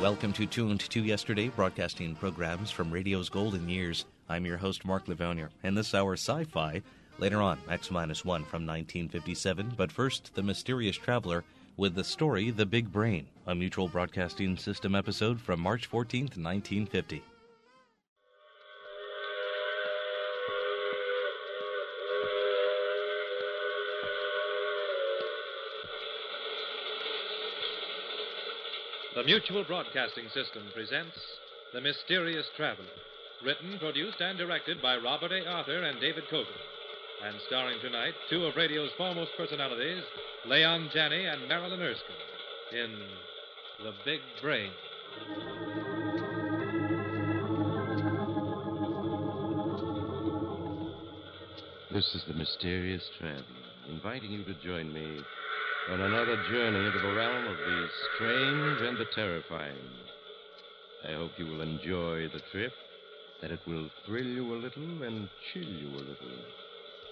Welcome to Tuned to Yesterday, broadcasting programs from radio's golden years. I'm your host, Mark Lavonier, and this hour sci fi. Later on, X 1 from 1957, but first, The Mysterious Traveler with the story The Big Brain, a mutual broadcasting system episode from March 14, 1950. The Mutual Broadcasting System presents The Mysterious Traveler, written, produced, and directed by Robert A. Arthur and David Kogan, and starring tonight two of radio's foremost personalities, Leon Janney and Marilyn Erskine, in The Big Brain. This is the mysterious traveler, inviting you to join me on another journey into the realm of the strange and the terrifying. I hope you will enjoy the trip, that it will thrill you a little and chill you a little.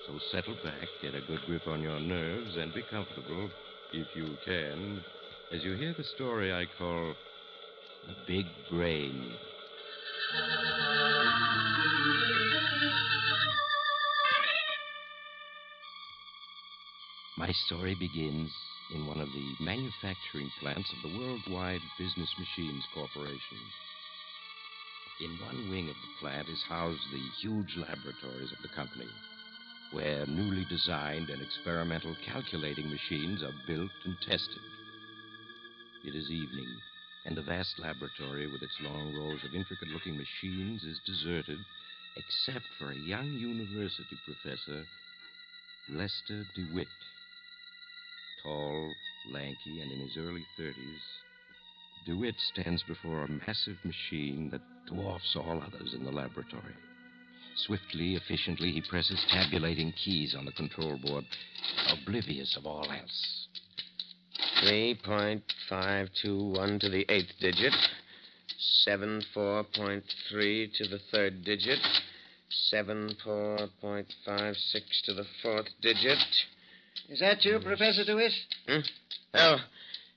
So settle back, get a good grip on your nerves, and be comfortable, if you can, as you hear the story I call The Big Brain. My story begins in one of the manufacturing plants of the Worldwide Business Machines Corporation. In one wing of the plant is housed the huge laboratories of the company, where newly designed and experimental calculating machines are built and tested. It is evening, and the vast laboratory with its long rows of intricate looking machines is deserted, except for a young university professor, Lester DeWitt. Tall, lanky, and in his early 30s, DeWitt stands before a massive machine that dwarfs all others in the laboratory. Swiftly, efficiently, he presses tabulating keys on the control board, oblivious of all else. 3.521 to the eighth digit. 74.3 to the third digit. 74.56 to the fourth digit. Is that you, Professor DeWitt? Hmm? Oh,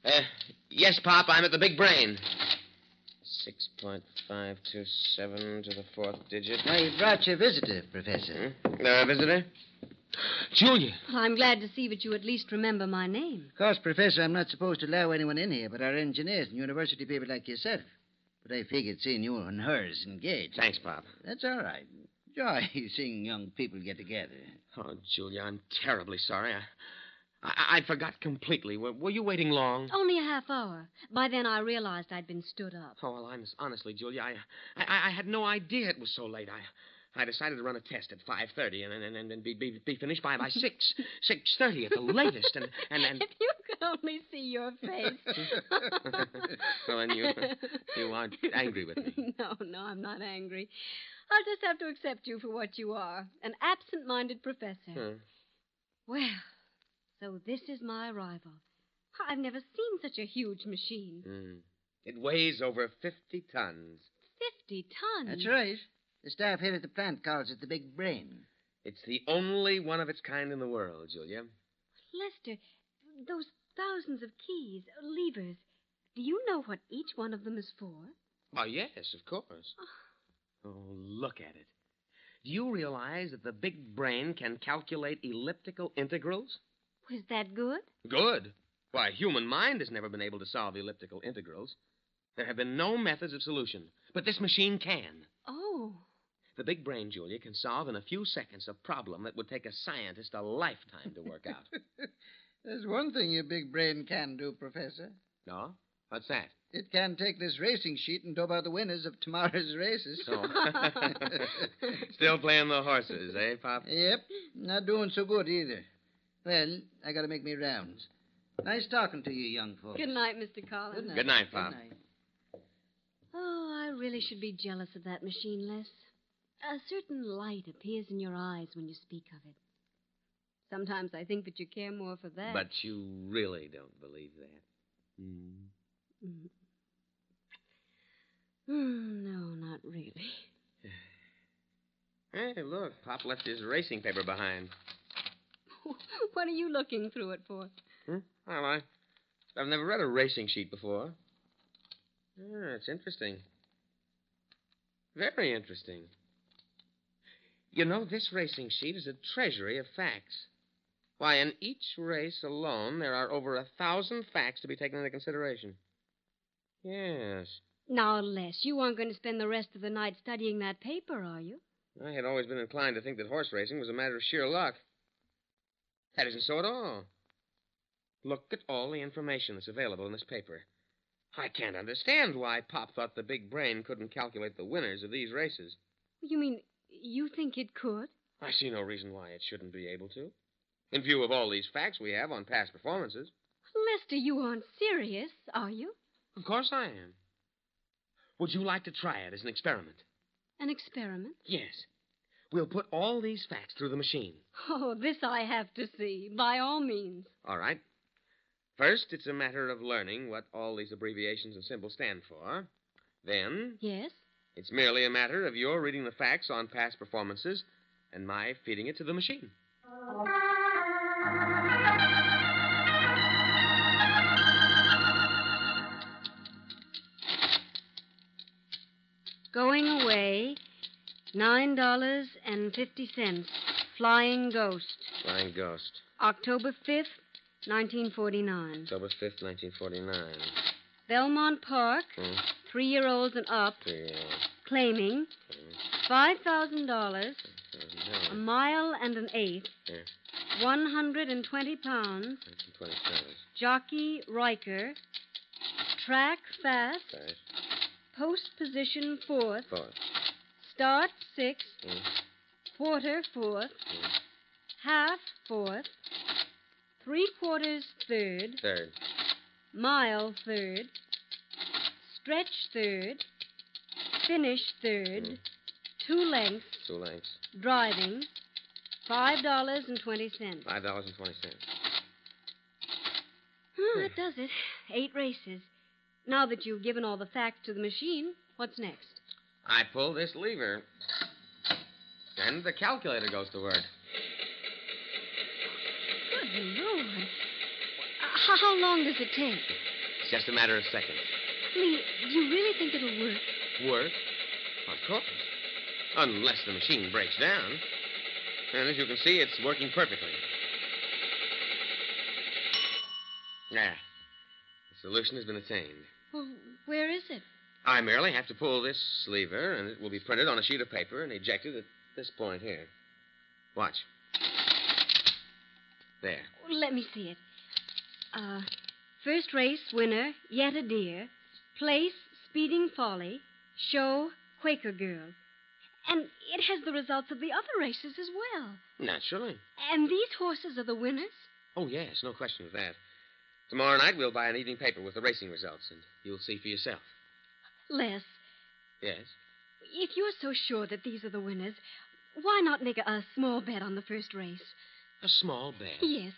uh, yes, Pop, I'm at the big brain. 6.527 to the fourth digit. I brought your visitor, Professor. Hmm? Uh, visitor? Julia. Well, I'm glad to see that you at least remember my name. Of course, Professor, I'm not supposed to allow anyone in here but our engineers and university people like yourself. But I figured seeing you and hers engaged. Thanks, Pop. That's all right. Joy seeing young people get together. Oh, Julia, I'm terribly sorry. I, I, I forgot completely. Were, were you waiting long? Only a half hour. By then I realized I'd been stood up. Oh, well, I'm honestly, Julia, I, I, I had no idea it was so late. I, I decided to run a test at five thirty and and, and, and be, be be finished by by six six thirty at the latest. And and, and... If you could only see your face. well, then you you aren't angry with me. No, no, I'm not angry. I'll just have to accept you for what you are an absent minded professor. Hmm. Well, so this is my arrival. I've never seen such a huge machine. Hmm. It weighs over fifty tons. Fifty tons. That's right. The staff here at the plant calls it the big brain. It's the only one of its kind in the world, Julia. Lester, those thousands of keys, levers, do you know what each one of them is for? Oh, yes, of course. Ah. Oh, look at it. Do you realize that the big brain can calculate elliptical integrals? Was that good? Good. Why, human mind has never been able to solve elliptical integrals. There have been no methods of solution, but this machine can. Oh. The big brain, Julia, can solve in a few seconds a problem that would take a scientist a lifetime to work out. There's one thing your big brain can do, Professor. no? What's that? It can take this racing sheet and dope out the winners of tomorrow's races. Oh. Still playing the horses, eh, Pop? Yep, not doing so good either. Well, I gotta make me rounds. Nice talking to you, young folks. Good night, Mr. Collins. Good night, Pop. Good night. Oh, I really should be jealous of that machine, Les. A certain light appears in your eyes when you speak of it. Sometimes I think that you care more for that. But you really don't believe that. Mm. Mm, no, not really. Hey, look, Pop left his racing paper behind. what are you looking through it for? Hmm? Well, I, I've never read a racing sheet before. Ah, it's interesting. Very interesting. You know, this racing sheet is a treasury of facts. Why, in each race alone, there are over a thousand facts to be taken into consideration. Yes. Now, Les, you aren't going to spend the rest of the night studying that paper, are you? I had always been inclined to think that horse racing was a matter of sheer luck. That isn't so at all. Look at all the information that's available in this paper. I can't understand why Pop thought the big brain couldn't calculate the winners of these races. You mean you think it could? I see no reason why it shouldn't be able to. In view of all these facts we have on past performances. Lester, you aren't serious, are you? Of course I am. Would you like to try it as an experiment? An experiment? Yes. We'll put all these facts through the machine. Oh, this I have to see, by all means. All right. First, it's a matter of learning what all these abbreviations and symbols stand for. Then, Yes? It's merely a matter of your reading the facts on past performances and my feeding it to the machine. Going away, nine dollars and fifty cents. Flying Ghost. Flying Ghost, October fifth, nineteen forty-nine. October 5th, 1949. Belmont Park, Hmm. Three-year-olds and up, Three, uh, claiming five thousand dollars, a mile and an eighth, Yeah. one hundred and twenty pounds. Jockey Riker, track fast, post position fourth, four. start sixth, quarter fourth, half fourth, three quarters third, Third. mile third, stretch third, finish third, Hmm. two lengths, Two lengths. driving, five dollars and twenty cents. Five dollars and twenty cents. Oh, that does it. Eight races. Now that you've given all the facts to the machine, what's next? I pull this lever. And the calculator goes to work. Good Lord. How, how long does it take? It's just a matter of seconds. Do you really think it'll work? Work? Of course. Unless the machine breaks down. And as you can see, it's working perfectly. There. The solution has been attained. Well, where is it? I merely have to pull this lever, and it will be printed on a sheet of paper and ejected at this point here. Watch. There. Let me see it. Uh, first race winner, Yet a Deer. Place, Speeding Folly. Show, Quaker Girl. And it has the results of the other races as well. Naturally. And these horses are the winners? Oh, yes, no question of that. Tomorrow night we'll buy an evening paper with the racing results, and you'll see for yourself. Les, Yes? if you're so sure that these are the winners, why not make a, small bet on the first race? A small bet. Yes.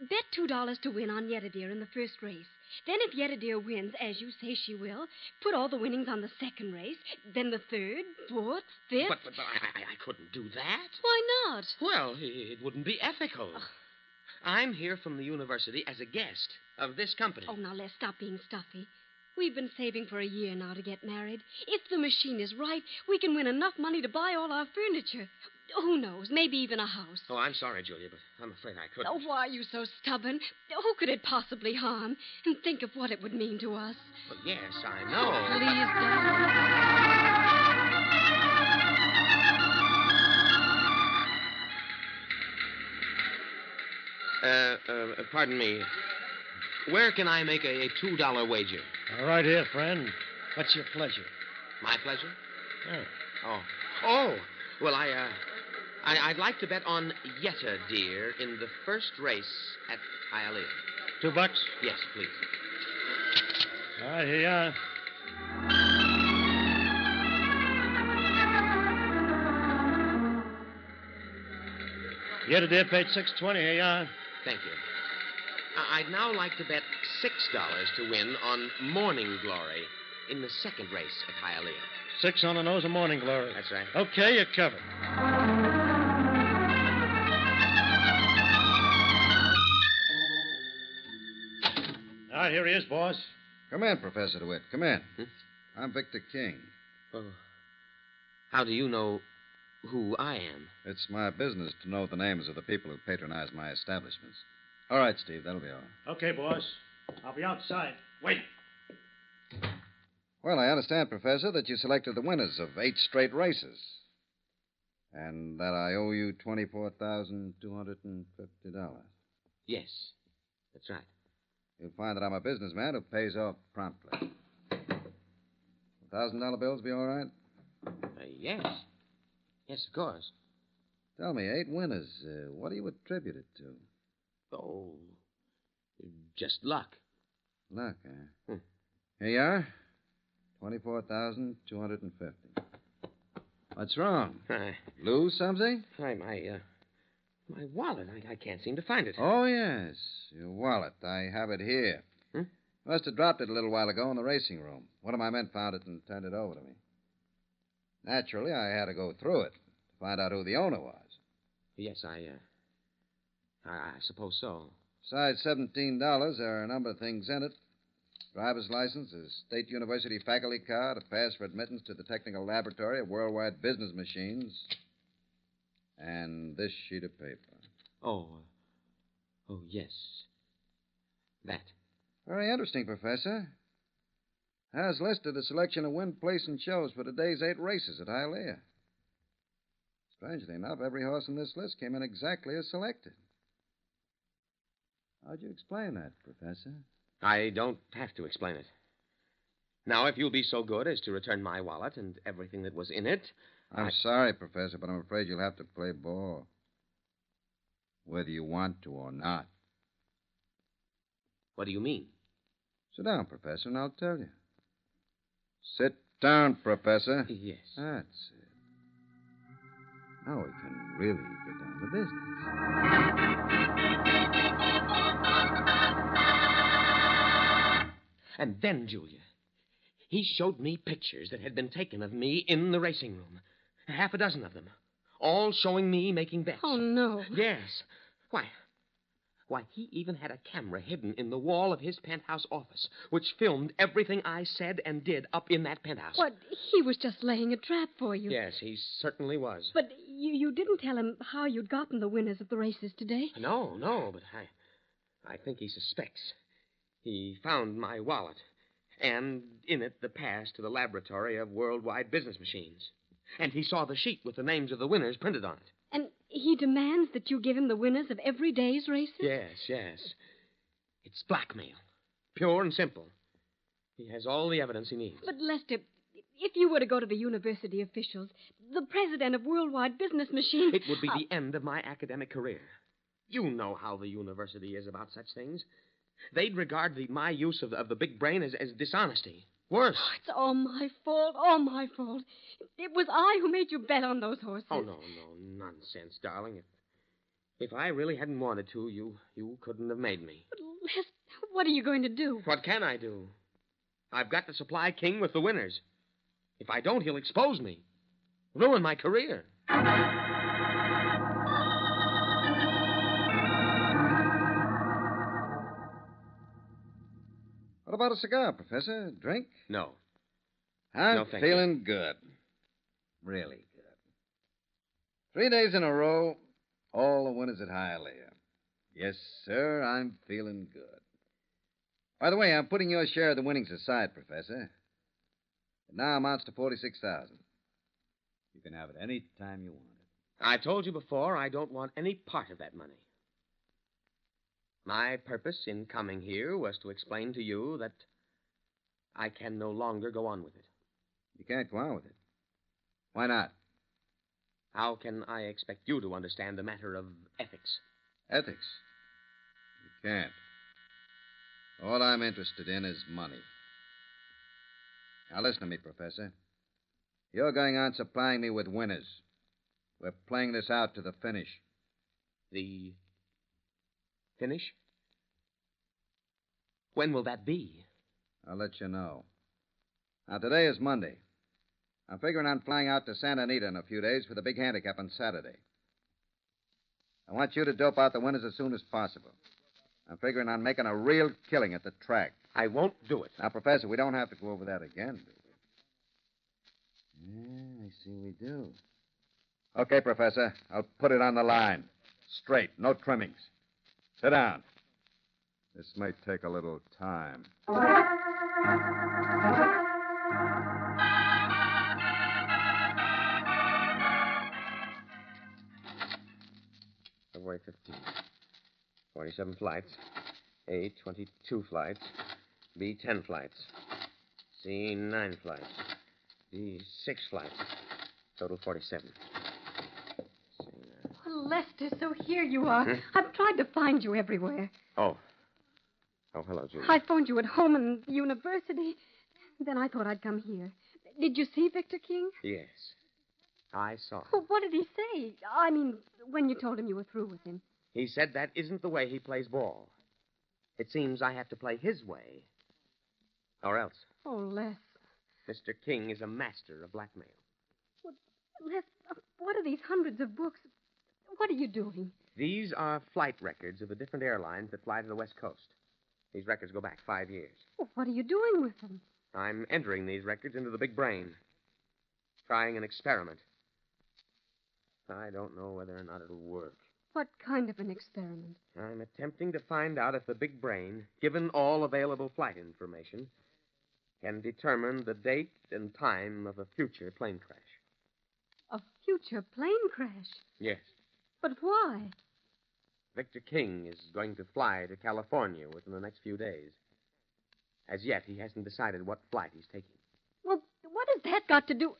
Bet two dollars to win on Yetadir in the first race. Then, if Yetadir wins, as you say she will, put all the winnings on the second race, then the third, fourth, fifth. But, but, but I, I, I couldn't do that. Why not? Well, it wouldn't be ethical. I'm here from the university as a guest of this company. Oh, now let's stop being stuffy. We've been saving for a year now to get married. If the machine is right, we can win enough money to buy all our furniture. Who knows? Maybe even a house. Oh, I'm sorry, Julia, but I'm afraid I couldn't. Oh, why are you so stubborn? Who could it possibly harm? And think of what it would mean to us. But yes, I know. Please, darling. Uh, uh, pardon me. Where can I make a, a $2 wager? All right here, friend. What's your pleasure? My pleasure? Oh. Oh. Oh. Well, I, uh, I, I'd like to bet on Yetta dear, in the first race at Hialeah. Two bucks? Yes, please. All right, here you are. It, dear. Paid six twenty. Here you are. Thank you. I'd now like to bet $6 to win on Morning Glory in the second race at Hialeah. Six on the nose of morning glory. That's right. Okay, you're covered. Here he is, boss. Come in, Professor DeWitt. Come in. Hmm? I'm Victor King. Oh. How do you know who I am? It's my business to know the names of the people who patronize my establishments. All right, Steve, that'll be all. Okay, boss. I'll be outside. Wait. Well, I understand, Professor, that you selected the winners of eight straight races. And that I owe you $24,250. Yes, that's right. You'll find that I'm a businessman who pays off promptly. $1,000 bills be all right? Uh, yes. Yes, of course. Tell me, eight winners. Uh, what do you attribute it to? Oh, just luck. Luck, eh? Hmm. Here you are. Twenty-four thousand two hundred and fifty. What's wrong? I, Lose something? I, my, uh, my wallet. I, I can't seem to find it. Oh, yes. Your wallet. I have it here. Hmm? Must have dropped it a little while ago in the racing room. One of my men found it and turned it over to me. Naturally, I had to go through it to find out who the owner was. Yes, I, uh, I, I suppose so. Besides $17, there are a number of things in it. Driver's license, a state university faculty card, a pass for admittance to the technical laboratory of worldwide business machines, and this sheet of paper. Oh, uh, oh, yes. That. Very interesting, Professor. Has listed a selection of win, place, and shows for today's eight races at Hialeah. Strangely enough, every horse in this list came in exactly as selected. How'd you explain that, Professor? I don't have to explain it. Now, if you'll be so good as to return my wallet and everything that was in it. I'm I- sorry, Professor, but I'm afraid you'll have to play ball. Whether you want to or not. What do you mean? Sit down, Professor, and I'll tell you. Sit down, Professor. Yes. That's it. Now we can really get down to business. And then, Julia, he showed me pictures that had been taken of me in the racing room. Half a dozen of them. All showing me making bets. Oh, no. Yes. Why? Why, he even had a camera hidden in the wall of his penthouse office, which filmed everything I said and did up in that penthouse. What? He was just laying a trap for you. Yes, he certainly was. But you, you didn't tell him how you'd gotten the winners of the races today. No, no, but I I think he suspects. He found my wallet, and in it the pass to the laboratory of worldwide business machines. And he saw the sheet with the names of the winners printed on it. And he demands that you give him the winners of every day's races? Yes, yes. It's blackmail. Pure and simple. He has all the evidence he needs. But, Lester, if you were to go to the university officials, the president of Worldwide Business Machines. It would be Uh, the end of my academic career. You know how the university is about such things. They'd regard the, my use of, of the big brain as, as dishonesty. Worse. Oh, it's all my fault, all my fault. It was I who made you bet on those horses. Oh, no, no, nonsense, darling. If, if I really hadn't wanted to, you, you couldn't have made me. But, Lester, what are you going to do? What can I do? I've got to supply King with the winners. If I don't, he'll expose me, ruin my career. About a cigar, Professor? Drink? No. I'm No, feeling good. Really good. Three days in a row, all the winners at Hialeah. Yes, sir, I'm feeling good. By the way, I'm putting your share of the winnings aside, Professor. It now amounts to 46000 You can have it any time you want it. I told you before I don't want any part of that money. My purpose in coming here was to explain to you that I can no longer go on with it. You can't go on with it. Why not? How can I expect you to understand the matter of ethics? Ethics. You can't. All I'm interested in is money. Now, listen to me, Professor. You're going on supplying me with winners. We're playing this out to the finish. The finish? When will that be? I'll let you know. Now, today is Monday. I'm figuring on flying out to Santa Anita in a few days for the big handicap on Saturday. I want you to dope out the winners as soon as possible. I'm figuring on making a real killing at the track. I won't do it. Now, Professor, we don't have to go over that again, do we? Yeah, I see we do. Okay, Professor. I'll put it on the line. Straight, no trimmings. Sit down. This may take a little time. February 15th. 47 flights. A, 22 flights. B, 10 flights. C, 9 flights. D, 6 flights. Total 47. Well, Lester, so here you are. Hmm? I've tried to find you everywhere. Oh. Oh, hello, Julia. I phoned you at home and the university. Then I thought I'd come here. Did you see Victor King? Yes. I saw. him. Well, what did he say? I mean, when you told him you were through with him. He said that isn't the way he plays ball. It seems I have to play his way. Or else. Oh, Les. Mr. King is a master of blackmail. Les, uh, what are these hundreds of books? What are you doing? These are flight records of the different airlines that fly to the West Coast. These records go back five years. Well, what are you doing with them? I'm entering these records into the big brain. Trying an experiment. I don't know whether or not it'll work. What kind of an experiment? I'm attempting to find out if the big brain, given all available flight information, can determine the date and time of a future plane crash. A future plane crash. Yes. But why? Victor King is going to fly to California within the next few days. As yet, he hasn't decided what flight he's taking. Well, what has that got to do?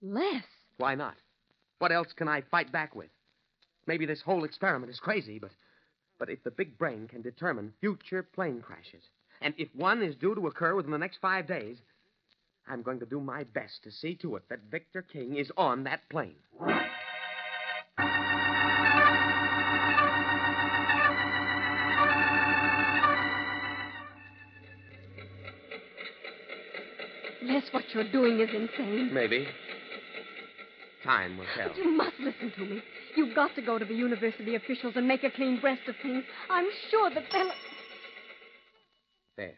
Les. Why not? What else can I fight back with? Maybe this whole experiment is crazy, but but if the big brain can determine future plane crashes, and if one is due to occur within the next five days, I'm going to do my best to see to it that Victor King is on that plane. What you're doing is insane. Maybe. Time will tell. But you must listen to me. You've got to go to the university officials and make a clean breast of things. I'm sure that they'll. There.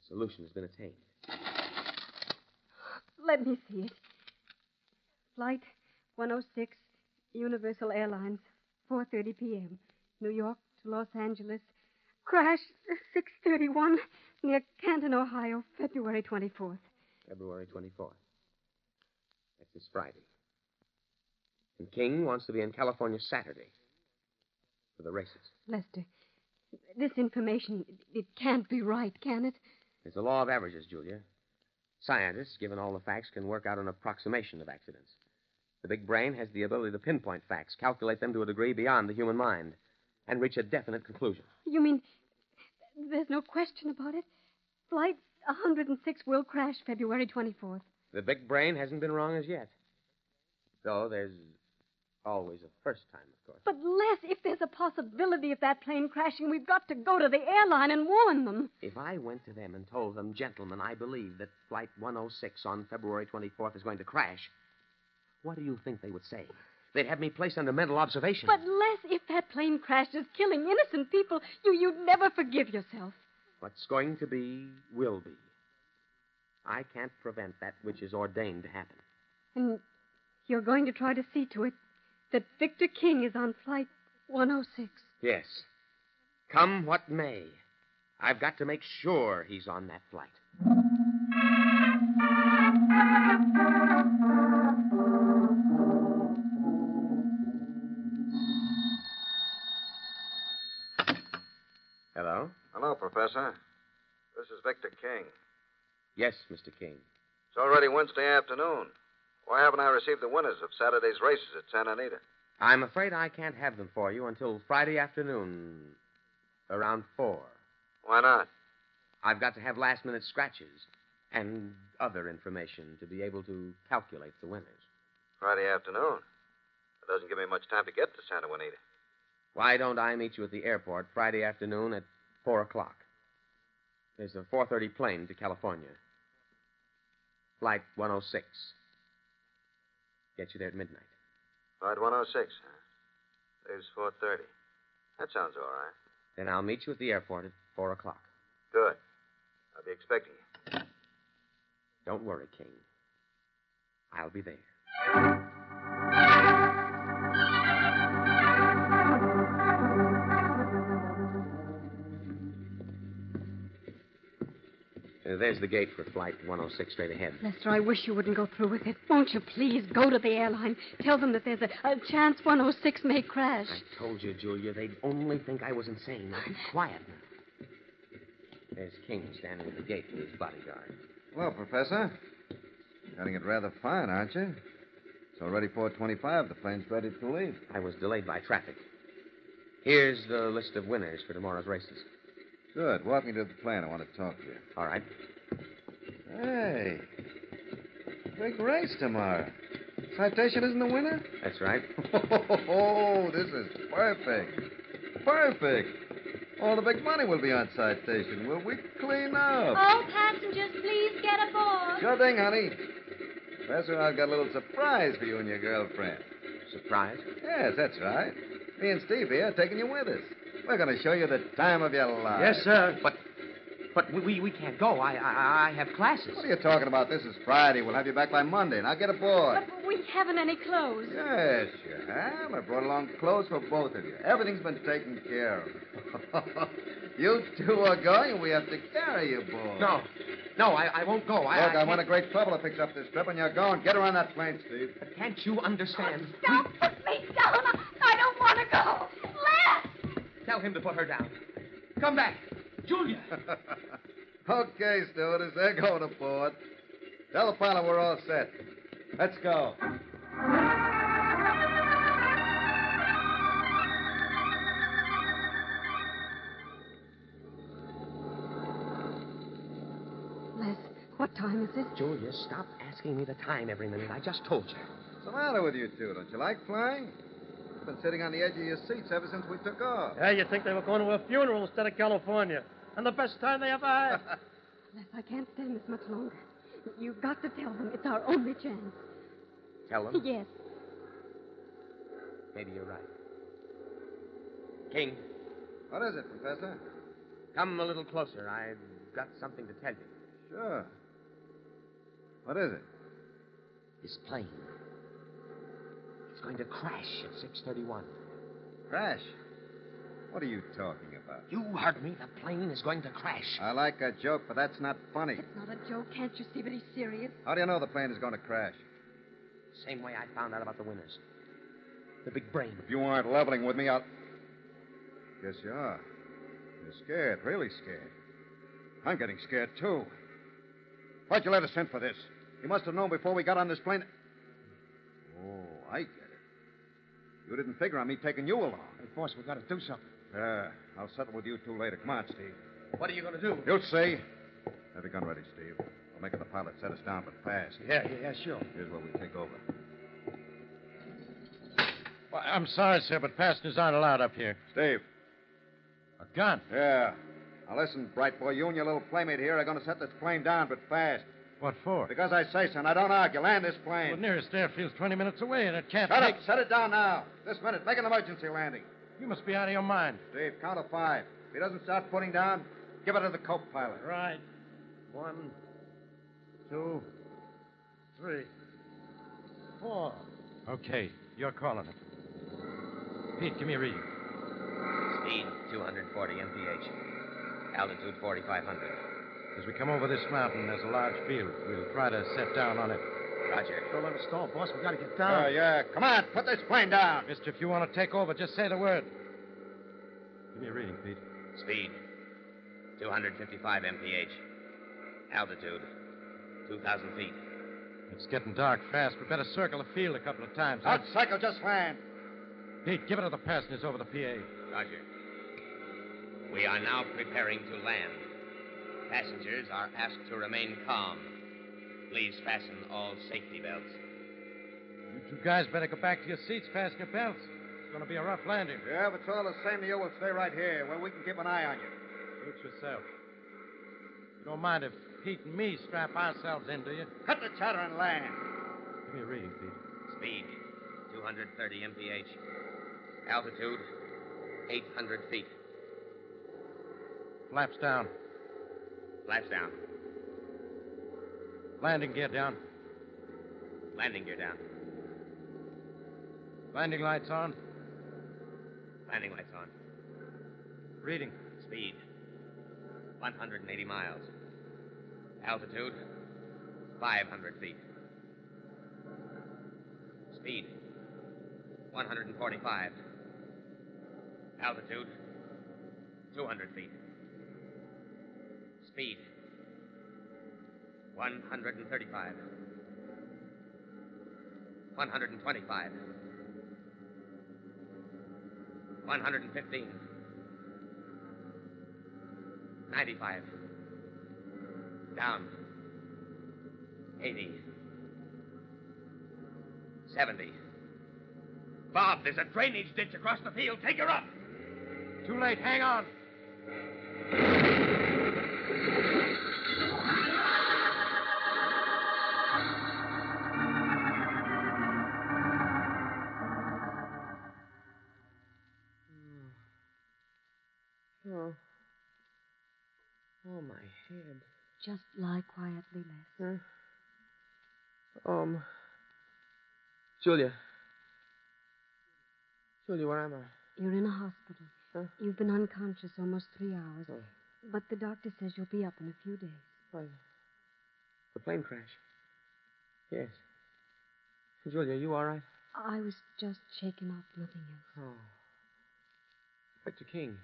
The solution has been attained. Let me see it. Flight 106, Universal Airlines, 4:30 p.m. New York to Los Angeles. Crash 6:31 near Canton, Ohio, February 24th. February 24th. That's this Friday. And King wants to be in California Saturday for the races. Lester, this information it can't be right, can it? It's the law of averages, Julia. Scientists, given all the facts, can work out an approximation of accidents. The big brain has the ability to pinpoint facts, calculate them to a degree beyond the human mind, and reach a definite conclusion. You mean there's no question about it? Flight 106 will crash February 24th. The big brain hasn't been wrong as yet. Though there's always a first time, of course. But Les, if there's a possibility of that plane crashing, we've got to go to the airline and warn them. If I went to them and told them, gentlemen, I believe that Flight 106 on February 24th is going to crash, what do you think they would say? They'd have me placed under mental observation. But Les, if that plane crashes, killing innocent people, you you'd never forgive yourself. What's going to be will be. I can't prevent that which is ordained to happen. And you're going to try to see to it that Victor King is on flight 106. Yes. Come what may, I've got to make sure he's on that flight. Professor. This is Victor King. Yes, Mr. King. It's already Wednesday afternoon. Why haven't I received the winners of Saturday's races at Santa Anita? I'm afraid I can't have them for you until Friday afternoon, around four. Why not? I've got to have last minute scratches and other information to be able to calculate the winners. Friday afternoon. It doesn't give me much time to get to Santa Anita. Why don't I meet you at the airport Friday afternoon at four o'clock? There's a 4:30 plane to California. Flight 106. Get you there at midnight. Flight 106, huh? Leaves 4.30. That sounds all right. Then I'll meet you at the airport at 4 o'clock. Good. I'll be expecting you. Don't worry, King. I'll be there. Uh, there's the gate for flight 106 straight ahead. Lester, I wish you wouldn't go through with it. Won't you please go to the airline? Tell them that there's a, a chance 106 may crash. I told you, Julia, they'd only think I was insane. Now be quiet. There's King standing at the gate with his bodyguard. Well, Professor, you're getting it rather fine, aren't you? It's already 425. The plane's ready to leave. I was delayed by traffic. Here's the list of winners for tomorrow's races. Good. Walk me to the plane. I want to talk to you. All right. Hey. Big race tomorrow. Citation isn't the winner? That's right. Oh, this is perfect. Perfect. All the big money will be on citation. Will we clean up? All passengers, please get aboard. Sure thing, honey. Professor, I've got a little surprise for you and your girlfriend. Surprise? Yes, that's right. Me and Steve here are taking you with us. We're going to show you the time of your life. Yes, sir. But but we, we, we can't go. I, I I have classes. What are you talking about? This is Friday. We'll have you back by Monday. Now get aboard. But we haven't any clothes. Yes, you have. I brought along clothes for both of you. Everything's been taken care of. you two are going, and we have to carry you, boy. No. No, I, I won't go. I, Look, I I'm in can't- a great trouble to fix up this trip, and you're going. Get her on that plane, Steve. But can't you understand? Don't put me down. I don't want to go. Les! Tell him to put her down. Come back. Julia. okay, stewardess, they're going aboard. Tell the pilot we're all set. Let's go. Les, what time is it? Julia, stop asking me the time every minute. I just told you. What's the matter with you two? Don't you like flying? You've been sitting on the edge of your seats ever since we took off. Yeah, you think they were going to a funeral instead of California. And the best time they ever had. Les, I can't stand this much longer. You've got to tell them it's our only chance. Tell them. Yes. Maybe you're right. King, What is it, Professor? come a little closer. I've got something to tell you. Sure. What is it? This plane. It's going to crash at 631. Crash. What are you talking about? You heard me. The plane is going to crash. I like a joke, but that's not funny. It's not a joke. Can't you see that he's serious? How do you know the plane is going to crash? Same way I found out about the winners. The big brain. If you aren't leveling with me, I'll. Guess you are. You're scared, really scared. I'm getting scared, too. Why'd you let us in for this? You must have known before we got on this plane. Oh, I get it. You didn't figure on me taking you along. Hey, boss, we've got to do something. Yeah, I'll settle with you two later. Come on, Steve. What are you going to do? You'll see. Have your gun ready, Steve. I'll make it the pilot set us down, but fast. Yeah, yeah, yeah, sure. Here's where we take over. Well, I'm sorry, sir, but passengers aren't allowed up here. Steve. A gun? Yeah. Now listen, bright boy. You and your little playmate here are going to set this plane down, but fast. What for? Because I say so, and I don't argue. Land this plane. The plane. nearest airfield's 20 minutes away, and it can't Shut take... up. Set it down now. This minute. Make an emergency landing. You must be out of your mind. Steve, count to five. If he doesn't start putting down, give it to the co-pilot. Right. One, two, three, four. Okay, you're calling it. Pete, give me a reading. Speed 240 mph. Altitude 4,500. As we come over this mountain, there's a large field. We'll try to set down on it. Roger. Don't let us stall, boss. We got to get down. Yeah, yeah. Come on. Put this plane down. Mister, if you want to take over, just say the word. Give me a reading, Pete. Speed 255 mph. Altitude 2,000 feet. It's getting dark fast. We better circle the field a couple of times. huh? Out, cycle. Just land. Pete, give it to the passengers over the PA. Roger. We are now preparing to land. Passengers are asked to remain calm. Please fasten all safety belts. You two guys better go back to your seats, fasten your belts. It's going to be a rough landing. Yeah, if it's all the same to you, we'll stay right here where we can keep an eye on you. Suit yourself. You don't mind if Pete and me strap ourselves in, do you? Cut the chatter and land. Give me a reading, Pete. Speed 230 mph. Altitude 800 feet. Flaps down. Flaps down. Landing gear down. Landing gear down. Landing lights on. Landing lights on. Reading. Speed 180 miles. Altitude 500 feet. Speed 145. Altitude 200 feet. Speed 135. 125. 115. 95. Down. 80. 70. Bob, there's a drainage ditch across the field. Take her up. Too late. Hang on. Just lie quietly, Les. Huh? Um. Julia. Julia, where am I? You're in a hospital. Huh? You've been unconscious almost three hours. Oh. But the doctor says you'll be up in a few days. Why, the plane crash. Yes. Julia, are you all right? I was just shaken up, nothing else. Oh. Inspector King.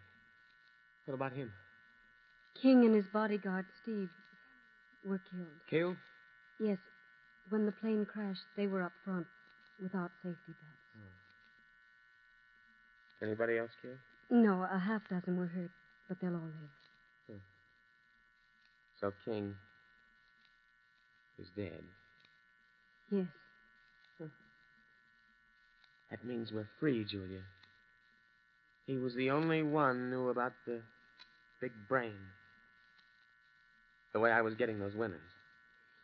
What about him? King and his bodyguard, Steve, were killed. Killed? Yes. When the plane crashed, they were up front without safety belts. Hmm. Anybody else killed? No, a half dozen were hurt, but they'll all live. Hmm. So King is dead. Yes. Hmm. That means we're free, Julia. He was the only one knew about the big brain. The way I was getting those winners.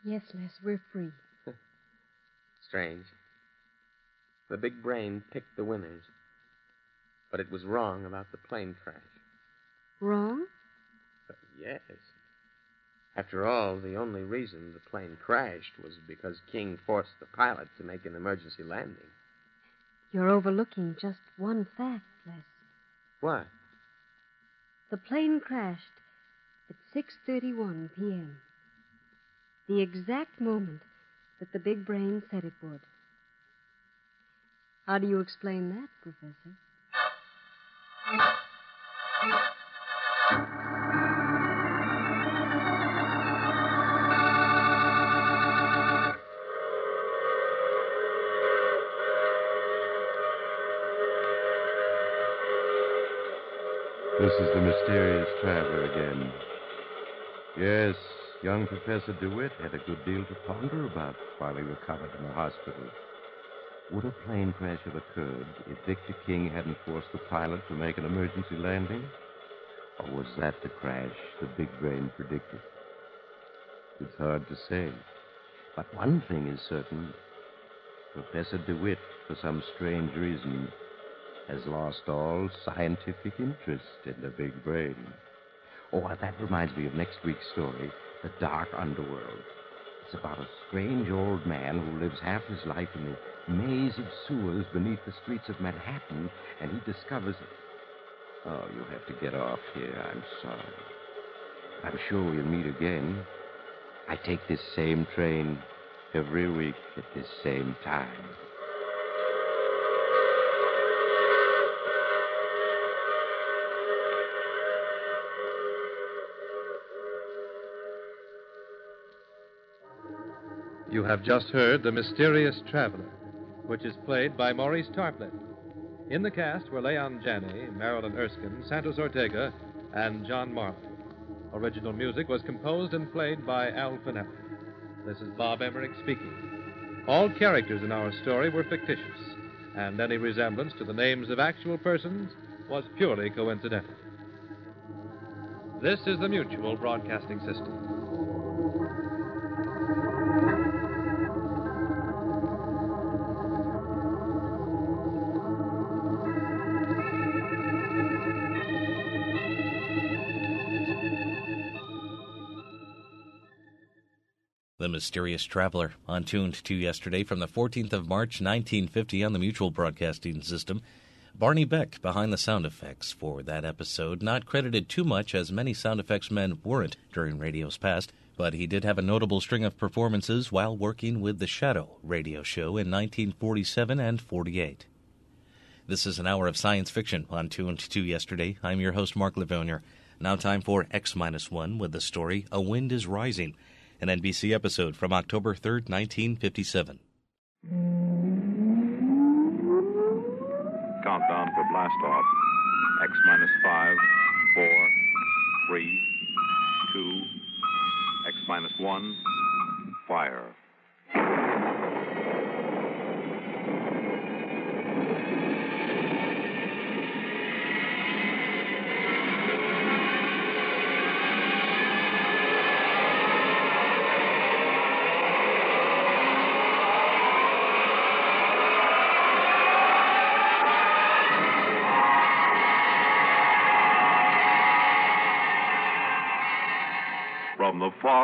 Yes, Les, we're free. Strange. The big brain picked the winners. But it was wrong about the plane crash. Wrong? But yes. After all, the only reason the plane crashed was because King forced the pilot to make an emergency landing. You're overlooking just one fact, Les. What? The plane crashed at 6:31 p.m. The exact moment that the big brain said it would. How do you explain that, Professor? This is the mysterious traveler again. Yes, young Professor DeWitt had a good deal to ponder about while he recovered in the hospital. Would a plane crash have occurred if Victor King hadn't forced the pilot to make an emergency landing? Or was that the crash the big brain predicted? It's hard to say. But one thing is certain Professor DeWitt, for some strange reason, has lost all scientific interest in the big brain. Oh, that reminds me of next week's story The Dark Underworld. It's about a strange old man who lives half his life in the maze of sewers beneath the streets of Manhattan, and he discovers. Oh, you'll have to get off here. I'm sorry. I'm sure we'll meet again. I take this same train every week at this same time. You have just heard The Mysterious Traveler, which is played by Maurice Tarplin. In the cast were Leon Janney, Marilyn Erskine, Santos Ortega, and John Marley. Original music was composed and played by Al Finelli. This is Bob Emmerich speaking. All characters in our story were fictitious, and any resemblance to the names of actual persons was purely coincidental. This is the Mutual Broadcasting System. Mysterious Traveler, on Tuned to yesterday from the 14th of March 1950 on the Mutual Broadcasting System. Barney Beck behind the sound effects for that episode, not credited too much as many sound effects men weren't during radio's past, but he did have a notable string of performances while working with The Shadow radio show in 1947 and 48. This is an hour of science fiction on Tuned to yesterday. I'm your host, Mark Lavonier. Now time for X minus one with the story A Wind is Rising an NBC episode from October 3rd, 1957. Countdown for blast off. X minus five, four, three, two, X minus one, fire.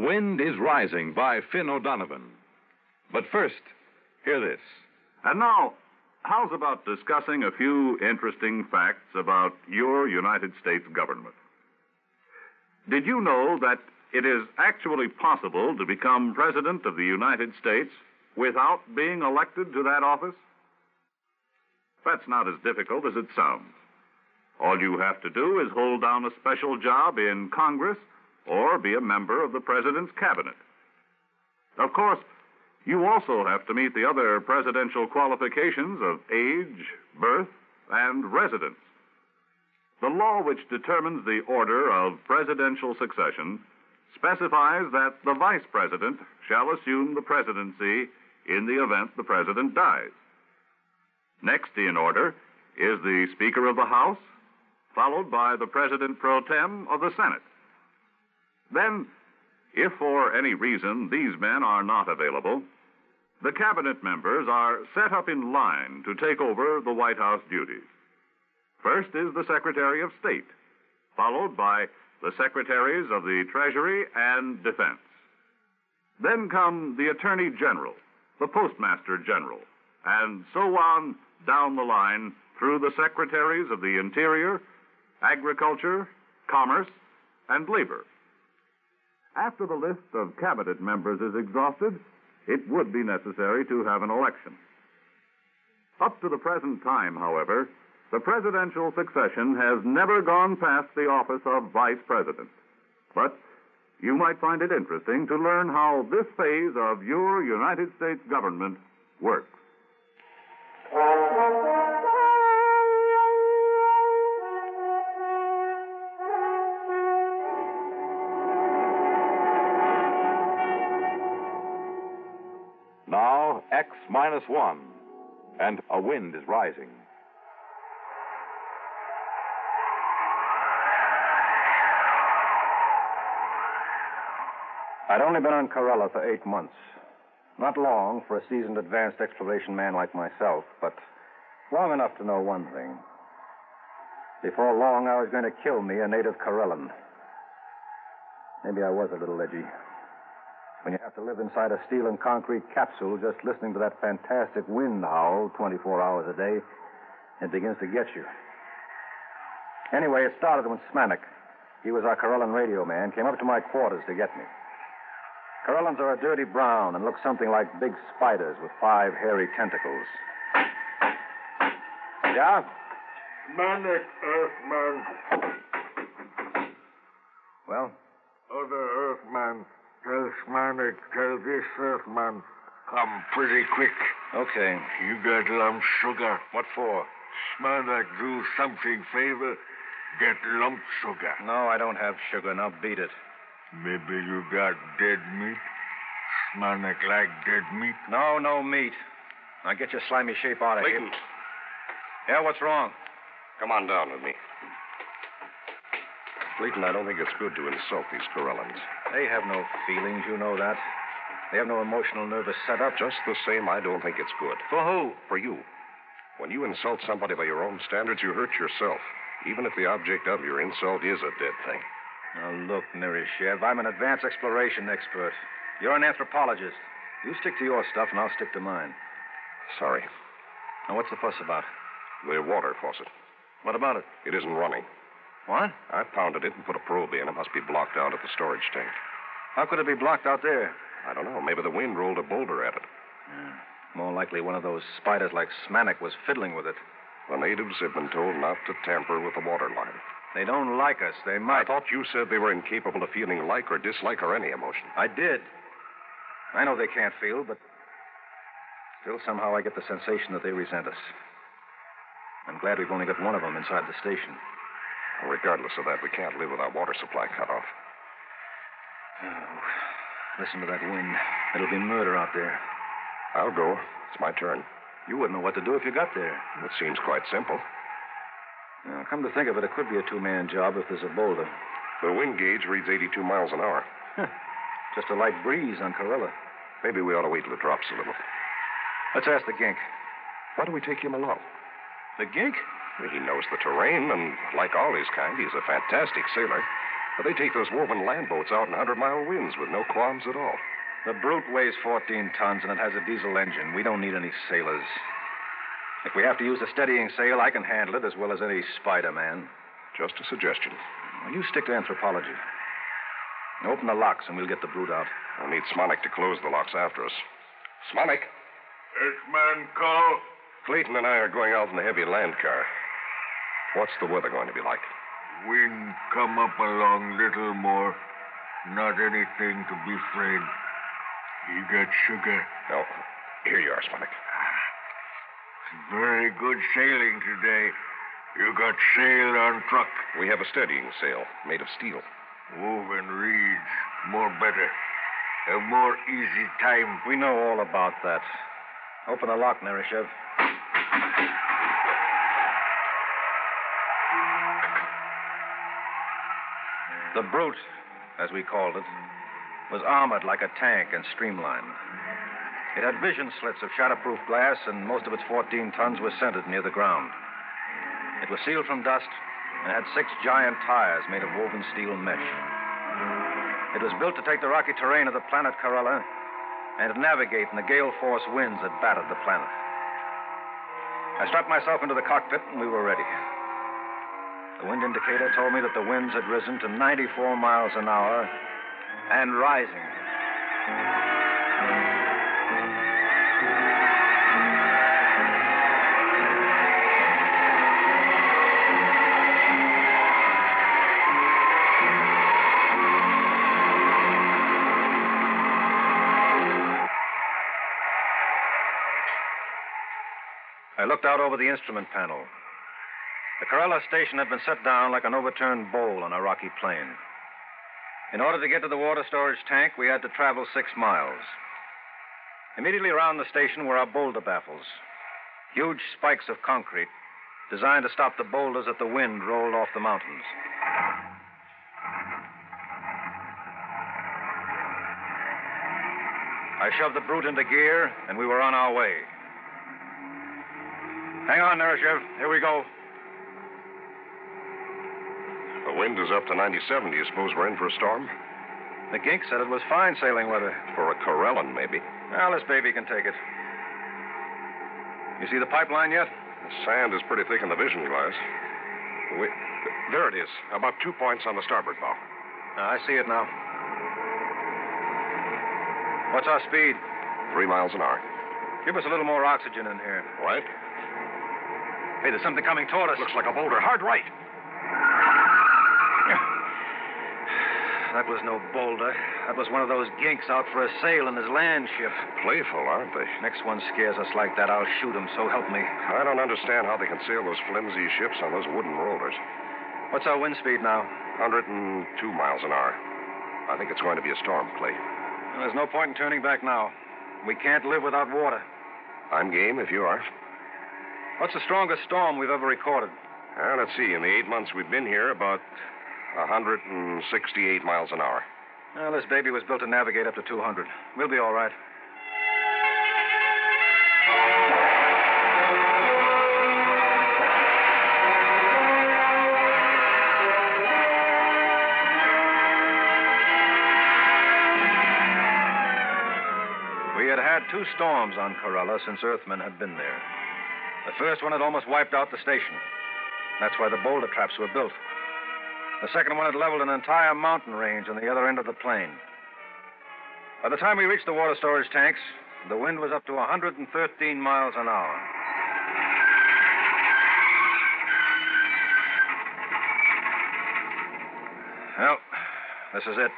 Wind is Rising by Finn O'Donovan. But first, hear this. And now, how's about discussing a few interesting facts about your United States government? Did you know that it is actually possible to become President of the United States without being elected to that office? That's not as difficult as it sounds. All you have to do is hold down a special job in Congress or be a member of the President's cabinet. Of course, you also have to meet the other presidential qualifications of age, birth, and residence. The law which determines the order of presidential succession specifies that the vice president shall assume the presidency in the event the president dies. Next in order is the Speaker of the House, followed by the President pro tem of the Senate. Then, if for any reason these men are not available, the cabinet members are set up in line to take over the White House duties. First is the Secretary of State, followed by the Secretaries of the Treasury and Defense. Then come the Attorney General, the Postmaster General, and so on down the line through the Secretaries of the Interior, Agriculture, Commerce, and Labor. After the list of cabinet members is exhausted, it would be necessary to have an election. Up to the present time, however, the presidential succession has never gone past the office of vice president. But you might find it interesting to learn how this phase of your United States government works. Minus one, and a wind is rising. I'd only been on Corella for eight months. Not long for a seasoned advanced exploration man like myself, but long enough to know one thing. Before long, I was going to kill me a native Corellan. Maybe I was a little edgy. When you have to live inside a steel and concrete capsule just listening to that fantastic wind howl 24 hours a day, it begins to get you. Anyway, it started when Smanik, he was our Corellan radio man, came up to my quarters to get me. Corellans are a dirty brown and look something like big spiders with five hairy tentacles. Yeah? Manic Earthman. Well? Other Earthman. Tell Smanik, tell this Earthman. Come pretty quick. Okay. You got lump sugar. What for? Smanik, do something favor. Get lump sugar. No, I don't have sugar. Now beat it. Maybe you got dead meat? Smelling like dead meat? No, no meat. Now get your slimy shape out of Clayton. here. Yeah, what's wrong? Come on down with me. Clayton, I don't think it's good to insult these Corellans. They have no feelings, you know that. They have no emotional nervous setup. Just the same, I don't think it's good. For who? For you. When you insult somebody by your own standards, you hurt yourself, even if the object of your insult is a dead thing. Now, look, Nerishev, I'm an advanced exploration expert. You're an anthropologist. You stick to your stuff, and I'll stick to mine. Sorry. Now, what's the fuss about? The water faucet. What about it? It isn't running. What? I pounded it and put a probe in. It must be blocked out at the storage tank. How could it be blocked out there? I don't know. Maybe the wind rolled a boulder at it. More likely one of those spiders like Smanik was fiddling with it. The natives have been told not to tamper with the water line. They don't like us. They might. I thought you said they were incapable of feeling like or dislike or any emotion. I did. I know they can't feel, but still somehow I get the sensation that they resent us. I'm glad we've only got one of them inside the station. Regardless of that, we can't live with our water supply cut off. Oh, listen to that wind. It'll be murder out there. I'll go. It's my turn. You wouldn't know what to do if you got there. It seems quite simple. Now, come to think of it, it could be a two-man job if there's a boulder. The wind gauge reads 82 miles an hour. Just a light breeze on Corella. Maybe we ought to wait till it drops a little. Let's ask the gink. Why don't we take him along? The gink? He knows the terrain, and like all his kind, he's a fantastic sailor. But they take those woven land boats out in 100 mile winds with no qualms at all. The brute weighs 14 tons, and it has a diesel engine. We don't need any sailors. If we have to use a steadying sail, I can handle it as well as any Spider Man. Just a suggestion. Well, you stick to anthropology. Open the locks, and we'll get the brute out. I'll need Smonik to close the locks after us. Smonik! Yes, man, call. Clayton and I are going out in the heavy land car. What's the weather going to be like? Wind come up along little more. Not anything to be afraid. You got sugar. No. Here you are, Smonik. Very good sailing today. You got sail on truck. We have a steadying sail made of steel. Woven reeds. More better. A more easy time. We know all about that. Open the lock, Nerishev. The brute, as we called it, was armored like a tank and streamlined. It had vision slits of shatterproof glass, and most of its 14 tons were centered near the ground. It was sealed from dust and had six giant tires made of woven steel mesh. It was built to take the rocky terrain of the planet Corella and navigate in the gale force winds that battered the planet. I strapped myself into the cockpit, and we were ready. The wind indicator told me that the winds had risen to 94 miles an hour and rising. I looked out over the instrument panel. The Corella station had been set down like an overturned bowl on a rocky plain. In order to get to the water storage tank, we had to travel six miles. Immediately around the station were our boulder baffles huge spikes of concrete designed to stop the boulders that the wind rolled off the mountains. I shoved the brute into gear, and we were on our way. Hang on, Nerishev. Here we go. The wind is up to 97. Do you suppose we're in for a storm? The gink said it was fine sailing weather. For a Corellan, maybe. Well, this baby can take it. You see the pipeline yet? The sand is pretty thick in the vision glass. We... There it is, about two points on the starboard bow. Ah, I see it now. What's our speed? Three miles an hour. Give us a little more oxygen in here. Right? Hey, there's something coming toward us. Looks like a boulder. Hard right. That was no boulder. That was one of those ginks out for a sail in his land ship. Playful, aren't they? Next one scares us like that, I'll shoot him, so help me. I don't understand how they can sail those flimsy ships on those wooden rollers. What's our wind speed now? 102 miles an hour. I think it's going to be a storm, Clay. Well, there's no point in turning back now. We can't live without water. I'm game if you are. What's the strongest storm we've ever recorded? Well, let's see. In the eight months we've been here, about 168 miles an hour. Well, this baby was built to navigate up to 200. We'll be all right. We had had two storms on Corella since Earthmen had been there. The first one had almost wiped out the station. That's why the boulder traps were built. The second one had leveled an entire mountain range on the other end of the plain. By the time we reached the water storage tanks, the wind was up to 113 miles an hour. Well, this is it.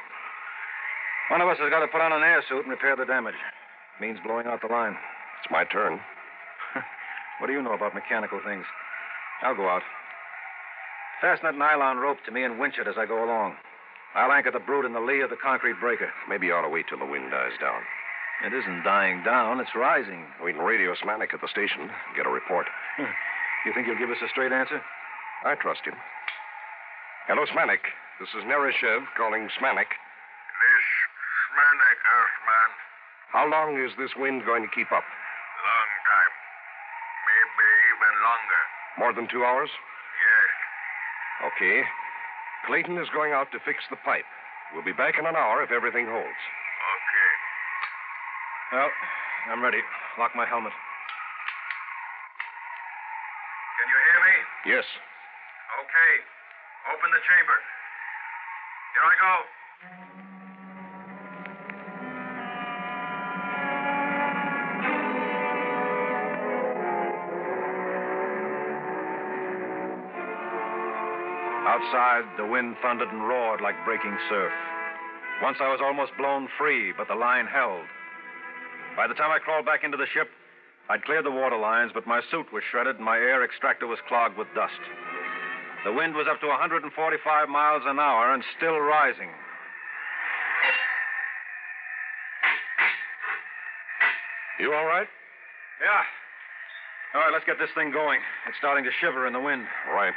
One of us has got to put on an air suit and repair the damage. Means blowing out the line. It's my turn. What do you know about mechanical things? I'll go out. Fasten that nylon rope to me and winch it as I go along. I'll anchor the brute in the lee of the concrete breaker. Maybe you ought to wait till the wind dies down. It isn't dying down, it's rising. We can radio Smanik at the station, get a report. You think he'll give us a straight answer? I trust him. Hello, Smanik. This is Nerishev calling Smanik. This Smanik, Earthman. How long is this wind going to keep up? Long time. Maybe even longer. More than two hours? Okay. Clayton is going out to fix the pipe. We'll be back in an hour if everything holds. Okay. Well, I'm ready. Lock my helmet. Can you hear me? Yes. Okay. Open the chamber. Here I go. Outside, the wind thundered and roared like breaking surf. Once I was almost blown free, but the line held. By the time I crawled back into the ship, I'd cleared the water lines, but my suit was shredded and my air extractor was clogged with dust. The wind was up to 145 miles an hour and still rising. You all right? Yeah. All right, let's get this thing going. It's starting to shiver in the wind. Right.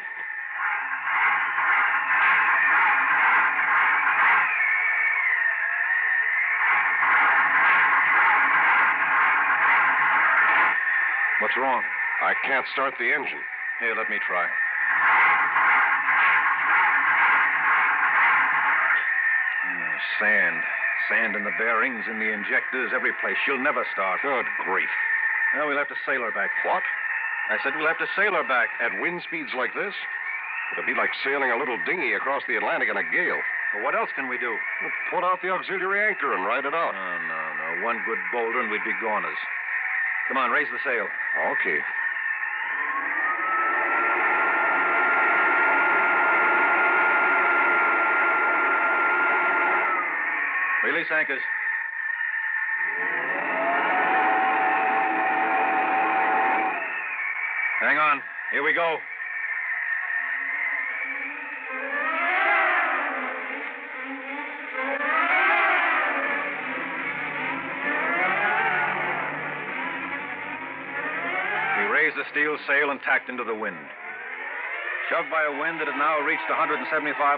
What's wrong? I can't start the engine. Here, let me try. Hmm, sand. Sand in the bearings, in the injectors, every place. She'll never start. Good grief. Well, we'll have to sail her back. What? I said we'll have to sail her back. At wind speeds like this? It'd be like sailing a little dinghy across the Atlantic in a gale. Well, what else can we do? Well, put out the auxiliary anchor and ride it out. No, no, no. One good boulder and we'd be goners. Come on, raise the sail. Okay. Release anchors. Hang on. Here we go. We raised the steel sail and tacked into the wind. Shoved by a wind that had now reached 175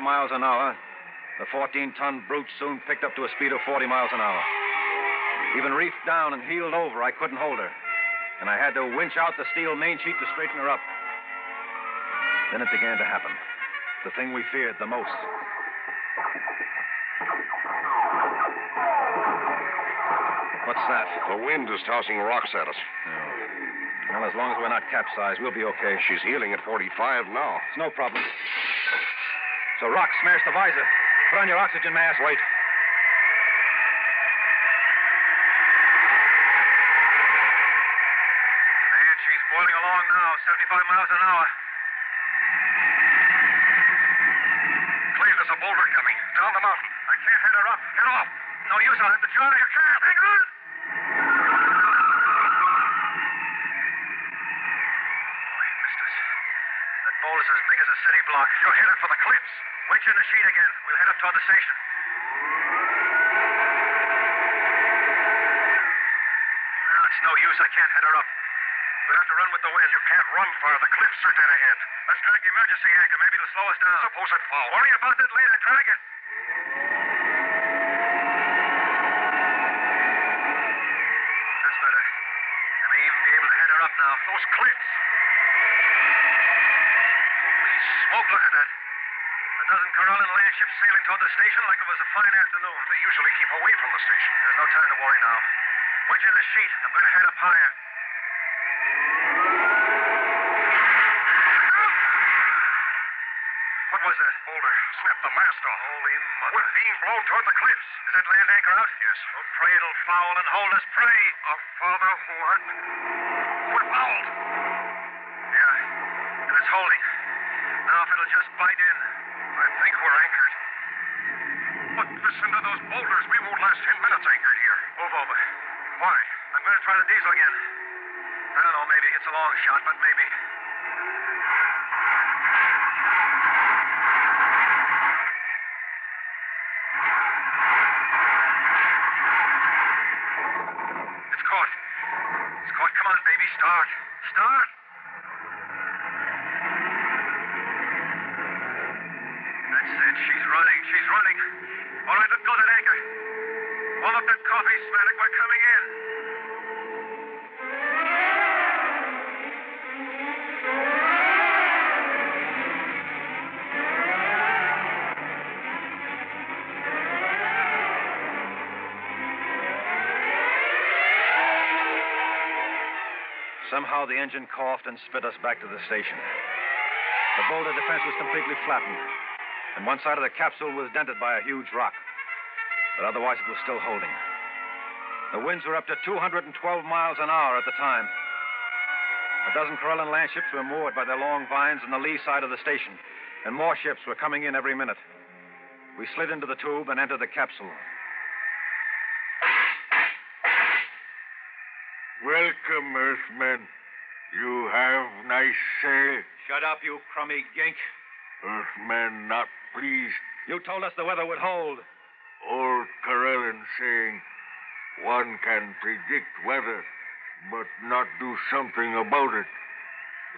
miles an hour, the 14 ton brute soon picked up to a speed of 40 miles an hour. Even reefed down and heeled over, I couldn't hold her. And I had to winch out the steel main sheet to straighten her up. Then it began to happen. The thing we feared the most. What's that? The wind is tossing rocks at us. Well, as long as we're not capsized, we'll be okay. She's heeling at 45 now. It's no problem. So, rock smashed the visor. Put on your oxygen mask. Wait. Man, she's boiling along now, 75 miles an hour. Cleve, there's a boulder coming. Down the mountain. I can't head her up. Get off. No use. I'll have to drown her. You can't. Hang on. Oh, he missed us. That boulder's as big as a city block. You're headed for the cliffs. Winch in the sheet again. We'll head up toward the station. use. I can't head her up. We'll have to run with the wind. You can't run far. The cliffs are dead ahead. Let's drag the emergency anchor. Maybe it'll slow us down. Suppose it falls. Worry about that later. Drag it. That's better. I may even be able to head her up now. Those cliffs. Holy smoke, look at that. A dozen Corellan land ships sailing toward the station like it was a fine afternoon. They usually keep away from the station. There's no time to worry now. Wedge in the sheet. I'm going to head up higher. What was Boulder the mast off. Holy mother. We're being blown toward the cliffs. Is that land anchor out? Yes. Oh, pray it'll foul and hold us. Pray. Our Father who art... We're fouled. Yeah. And it's holding. Now if it'll just bite in. I think we're anchored. But listen to those boulders. We won't last ten minutes anchored here. Move over. Why? I'm going to try the diesel again. I don't know, maybe it's a long shot, but maybe. Somehow the engine coughed and spit us back to the station. The boulder defense was completely flattened, and one side of the capsule was dented by a huge rock. But otherwise, it was still holding. The winds were up to 212 miles an hour at the time. A dozen Corellan land ships were moored by their long vines on the lee side of the station, and more ships were coming in every minute. We slid into the tube and entered the capsule. Welcome, Earthmen. You have nice sail. Shut up, you crummy gink. Earthmen not pleased. You told us the weather would hold. Old Corellan saying, one can predict weather, but not do something about it.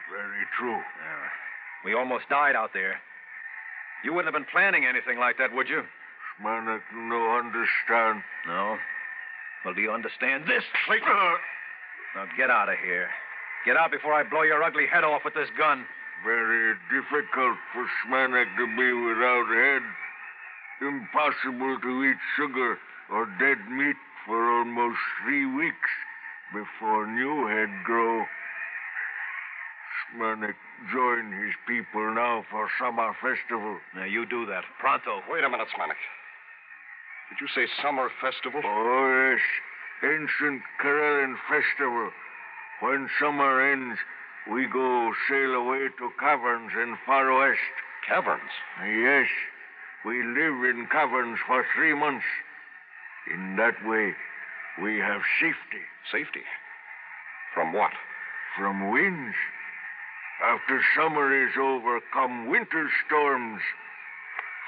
Very true. Yeah. We almost died out there. You wouldn't have been planning anything like that, would you? Smanak no understand. No. Well, do you understand this, Clayton? Now get out of here. Get out before I blow your ugly head off with this gun. Very difficult for Smanak to be without head. Impossible to eat sugar or dead meat for almost three weeks before new head grow. Smanak join his people now for summer festival. Now you do that. Pronto. Wait a minute, Smanik. Did you say summer festival? Oh, yes. Ancient Corellan festival. When summer ends, we go sail away to caverns in far west. Caverns? Yes. We live in caverns for three months. In that way, we have safety. Safety? From what? From winds. After summer is over, come winter storms.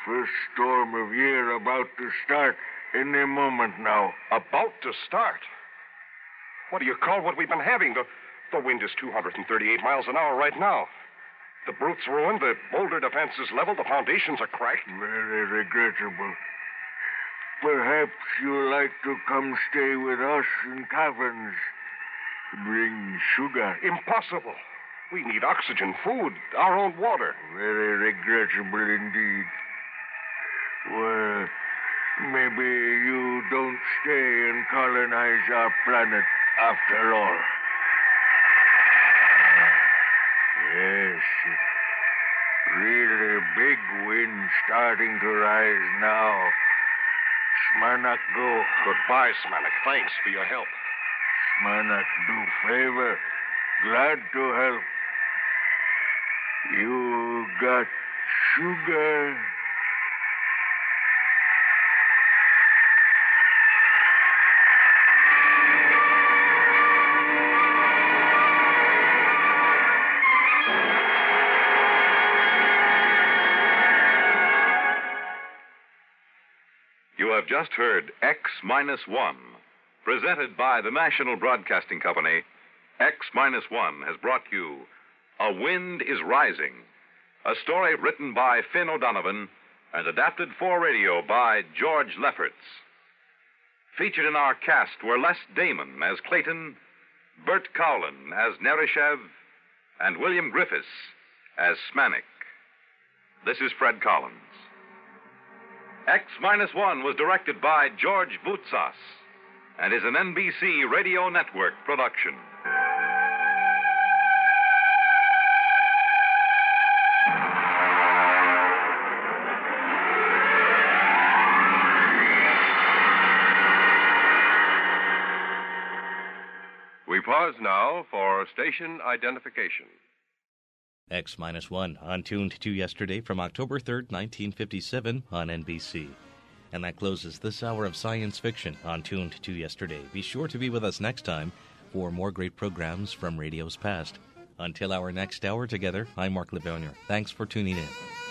First storm of year about to start any moment now. About to start? What do you call what we've been having? The, the wind is 238 miles an hour right now. The brute's ruined, the boulder defense is leveled, the foundations are cracked. Very regrettable. Perhaps you'd like to come stay with us in caverns. Bring sugar. Impossible. We need oxygen, food, our own water. Very regrettable indeed. Well, maybe you don't stay and colonize our planet after all. Ah, yes. Really big wind starting to rise now. Smanak go. Goodbye, Smanik. Thanks for your help. Smanak do favor. Glad to help. You got sugar? Just heard X minus one, presented by the National Broadcasting Company, X minus one has brought you A Wind is Rising, a story written by Finn O'Donovan and adapted for radio by George Lefferts. Featured in our cast were Les Damon as Clayton, Bert Cowlan as Nerishev, and William Griffiths as Smanik. This is Fred Collins. X minus one was directed by George Voutsas and is an NBC Radio Network production. We pause now for station identification. X minus one on Tuned to Yesterday from October 3rd, 1957 on NBC. And that closes this hour of science fiction on Tuned to Yesterday. Be sure to be with us next time for more great programs from radio's past. Until our next hour together, I'm Mark Lavonier. Thanks for tuning in.